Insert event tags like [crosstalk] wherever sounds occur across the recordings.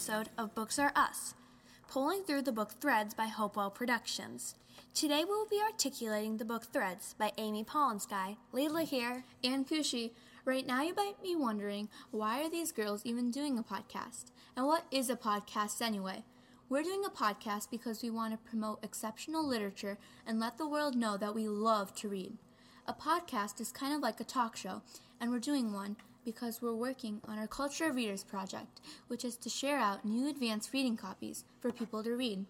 episode of Books R Us, pulling through the book Threads by Hopewell Productions. Today we will be articulating the book Threads by Ami Polonsky. Leela here. And Kushi, right now you might be wondering why are these girls even doing a podcast? And what is a podcast anyway? We're doing a podcast because we want to promote exceptional literature and let the world know that we love to read. A podcast is kind of like a talk show, and we're doing one because we're working on our Culture of Readers project, which is to share out new advanced reading copies for people to read.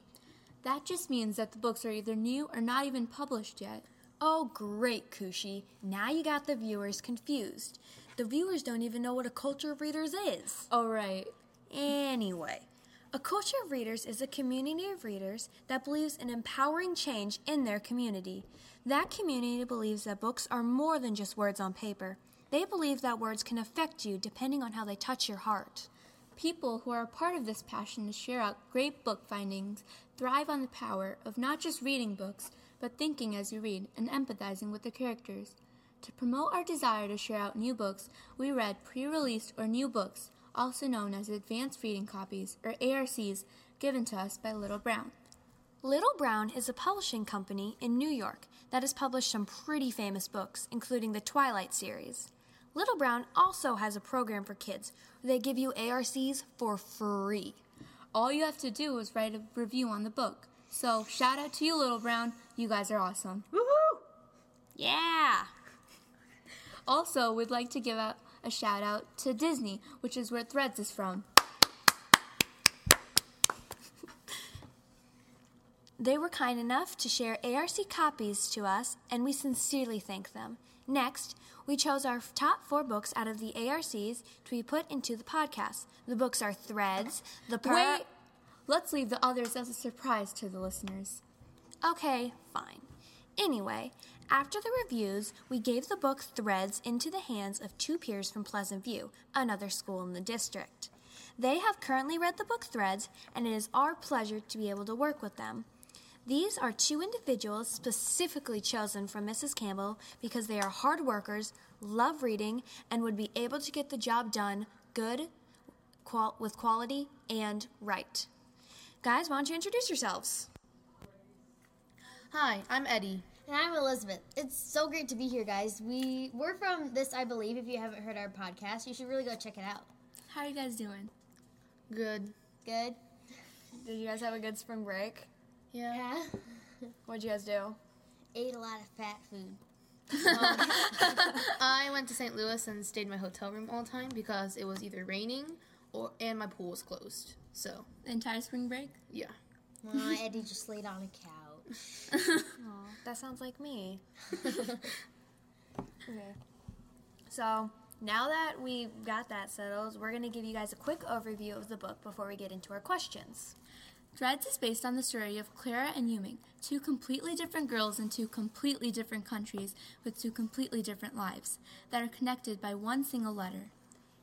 That just means that the books are either new or not even published yet. Oh, great, Kushi. Now you got the viewers confused. The viewers don't even know what a culture of readers is. Oh, right. Anyway, a culture of readers is a community of readers that believes in empowering change in their community. That community believes that books are more than just words on paper. They believe that words can affect you depending on how they touch your heart. People who are a part of this passion to share out great book findings thrive on the power of not just reading books, but thinking as you read and empathizing with the characters. To promote our desire to share out new books, we read pre released or new books, also known as advanced reading copies or ARCs, given to us by Little Brown. Little Brown is a publishing company in New York that has published some pretty famous books, including the Twilight series. Little Brown also has a program for kids where they give you ARCs for free. All you have to do is write a review on the book. So, shout out to you, Little Brown. You guys are awesome. Woohoo! Yeah! Also, we'd like to give out a shout out to Disney, which is where Threads is from. They were kind enough to share ARC copies to us, and we sincerely thank them. Next, we chose our top four books out of the ARCs to be put into the podcast. The books are Threads, The per- Wait, let's leave the others as a surprise to the listeners. Okay, fine. Anyway, after the reviews, we gave the book Threads into the hands of two peers from Pleasant View, another school in the district. They have currently read the book Threads, and it is our pleasure to be able to work with them. These are two individuals specifically chosen from Mrs. Campbell because they are hard workers, love reading, and would be able to get the job done good, qual- with quality, and right. Guys, why don't you introduce yourselves? Hi, I'm Eddie. And I'm Elizabeth. It's so great to be here, guys. We we're from this, I believe. If you haven't heard our podcast, you should really go check it out. How are you guys doing? Good. Good. Did you guys have a good spring break? Yeah. Yeah. [laughs] What'd you guys do? Ate a lot of fat food. [laughs] I went to St. Louis and stayed in my hotel room all the time because it was either raining or and my pool was closed. So The entire spring break? yeah. Uh, [laughs] Eddie just laid on a couch. Oh, that sounds like me. okay. So, now that we've got that settled, we're going to give you guys a quick overview of the book before we get into our questions. Threads is based on the story of Clara and Yuming, two completely different girls in two completely different countries with two completely different lives that are connected by one single letter.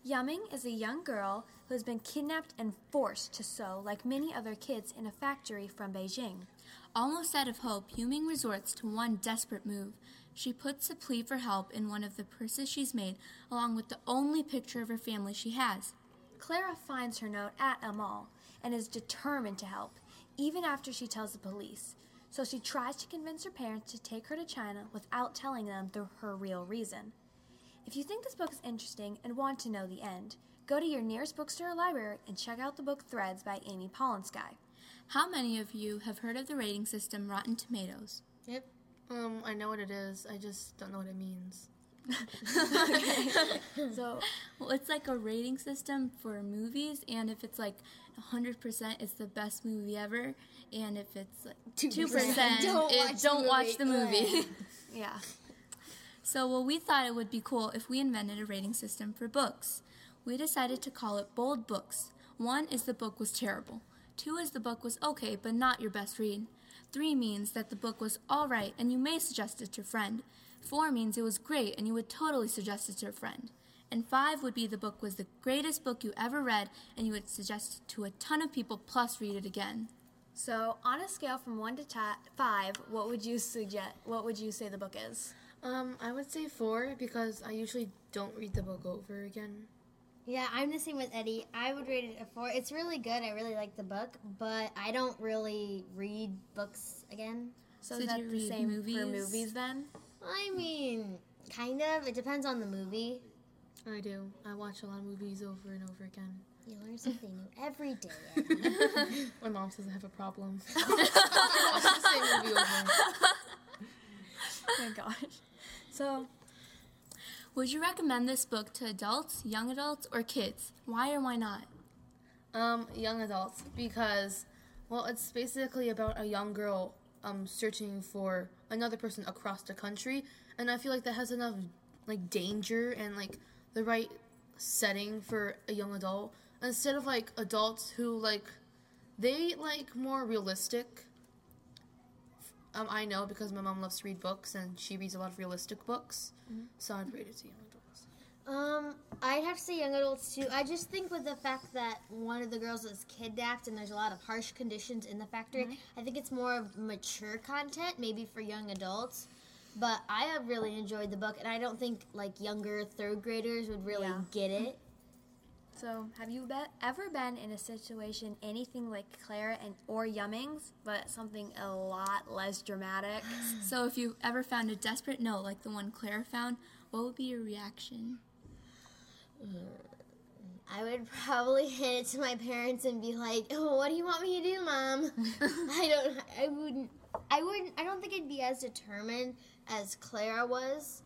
Yuming is a young girl who has been kidnapped and forced to sew like many other kids in a factory from Beijing. Almost out of hope, Yuming resorts to one desperate move. She puts a plea for help in one of the purses she's made, along with the only picture of her family she has. Clara finds her note at a mall and is determined to help, even after she tells the police. So she tries to convince her parents to take her to China without telling them the, her real reason. If you think this book is interesting and want to know the end, go to your nearest bookstore or library and check out the book Threads by Ami Polonsky. How many of you have heard of the rating system Rotten Tomatoes? Yep. Um, I know what it is. I just don't know what it means. So, Well, it's like a rating system for movies, and if it's like 100%, it's the best movie ever, and if it's like 2%, [laughs] Don't it- watch the don't watch the movie. movie. [laughs] yeah. so, well, we thought it would be cool if we invented a rating system for books. We decided to call it Bold Books. One is the book was terrible. Two is the book was okay, but not your best read. Three means that the book was alright and you may suggest it to a friend. Four means it was great and you would totally suggest it to a friend. And five would be the book was the greatest book you ever read and you would suggest it to a ton of people plus read it again. So, on a scale from 1 to ti 5, what would you suggest what would you say the book is? Um, I would say four because I usually don't read the book over again. Yeah, I'm the same with Eddie. I would rate it a four. It's really good. I really like the book, but I don't really read books again. So, So is that you the read same for movies? movies then? I mean, kind of. It depends on the movie. I do. I watch a lot of movies over and over again. You learn something new every day. [laughs] Eddie. My mom says I have a problem. [laughs] [laughs] I watch the same movie over. Oh my gosh. So, Would you recommend this book to adults, young adults, or kids? Why or why not? Um, young adults because, well, it's basically about a young girl um searching for another person across the country, and I feel like that has enough like danger and like the right setting for a young adult instead of like adults who like they like more realistic. Um, I know because my mom loves to read books and she reads a lot of realistic books, so I'd rate it to young adults. Um, I'd have to say young adults too. I just think with the fact that one of the girls was kidnapped and there's a lot of harsh conditions in the factory, I think it's more of mature content, maybe for young adults. But I have really enjoyed the book, and I don't think like younger third graders would really Yeah. get it. so have you be- ever been in a situation anything like Clara and or Yuming's, but something a lot less dramatic? [sighs] So, if you ever found a desperate note like the one Claire found, what would be your reaction? Mm. I would probably hand it to my parents and be like, "Oh, what do you want me to do, mom?" [laughs] I don't. I wouldn't. I wouldn't. I don't think I'd be as determined as Clara was.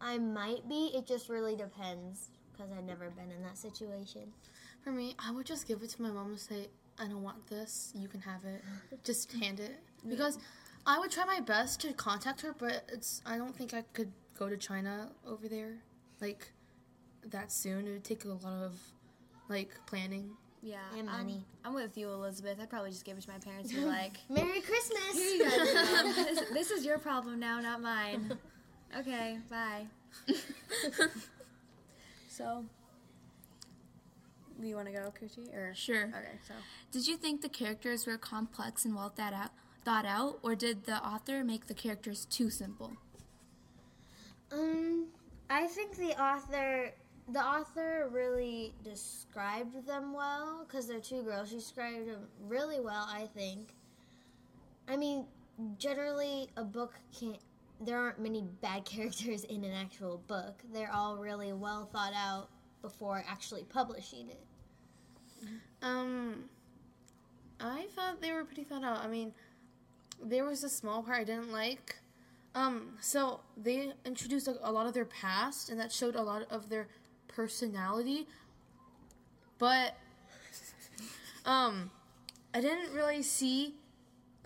I might be. It just really depends because I've never been in that situation. For me, I would just give it to my mom and say, I don't want this. You can have it. [laughs] Just hand it. Because I would try my best to contact her, but it's I don't think I could go to China over there like that soon. It would take a lot of like planning. Yeah, And I'm- money. I'm, with you, Elizabeth. I'd probably just give it to my parents and be [laughs] like, Merry Christmas. [laughs] this, this is your problem now, not mine. [laughs] Okay, bye. so, you want to go, Kuchi? Or Sure. Okay, so Did you think the characters were complex and well thought out, thought out, or did the author make the characters too simple? Um, I think the author, the author really described them well because they're two girls. She described them really well. I think. I mean, generally, a book can't. There aren't many bad [laughs] characters in an actual book. They're all really well thought out before actually publishing it. Um, I thought they were pretty thought out. I mean, there was a small part I didn't like. Um, so they introduced a, a lot of their past, and that showed a lot of their personality. But, um, I didn't really see.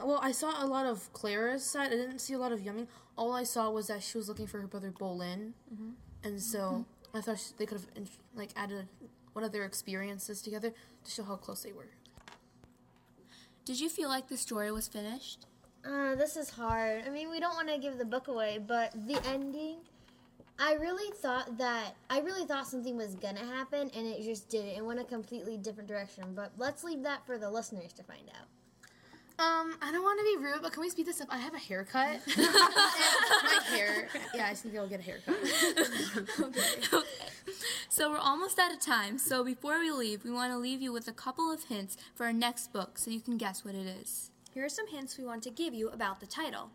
Well, I saw a lot of Clara's side. I didn't see a lot of Yuming. All I saw was that she was looking for her brother Bolin, and so I thought sh- they could have like added one of their experiences together to show how close they were. Did you feel like the story was finished? Uh, this is hard. I mean, we don't want to give the book away, but the ending, I really thought that I really thought something was gonna happen, and it just didn't. It went a completely different direction. But let's leave that for the listeners to find out. Um, I don't want to be rude, but can we speed this up? I have a haircut. [laughs] [laughs] My hair. Yeah, I just need to go get a haircut. Okay. So we're almost out of time. So before we leave, we want to leave you with a couple of hints for our next book so you can guess what it is. here are some hints we want to give you about the title.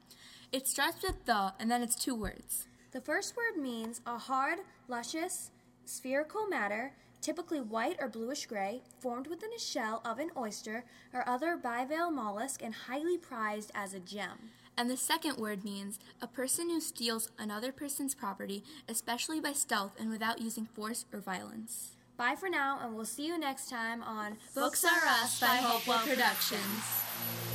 It starts with the and then it's two words. The first word means a hard, luscious, spherical matter, typically white or bluish gray, formed within a shell of an oyster or other bivalve mollusk and highly prized as a gem. And the second word means a person who steals another person's property, especially by stealth and without using force or violence. Bye for now, and we'll see you next time on Books R Us by Hopewell Productions.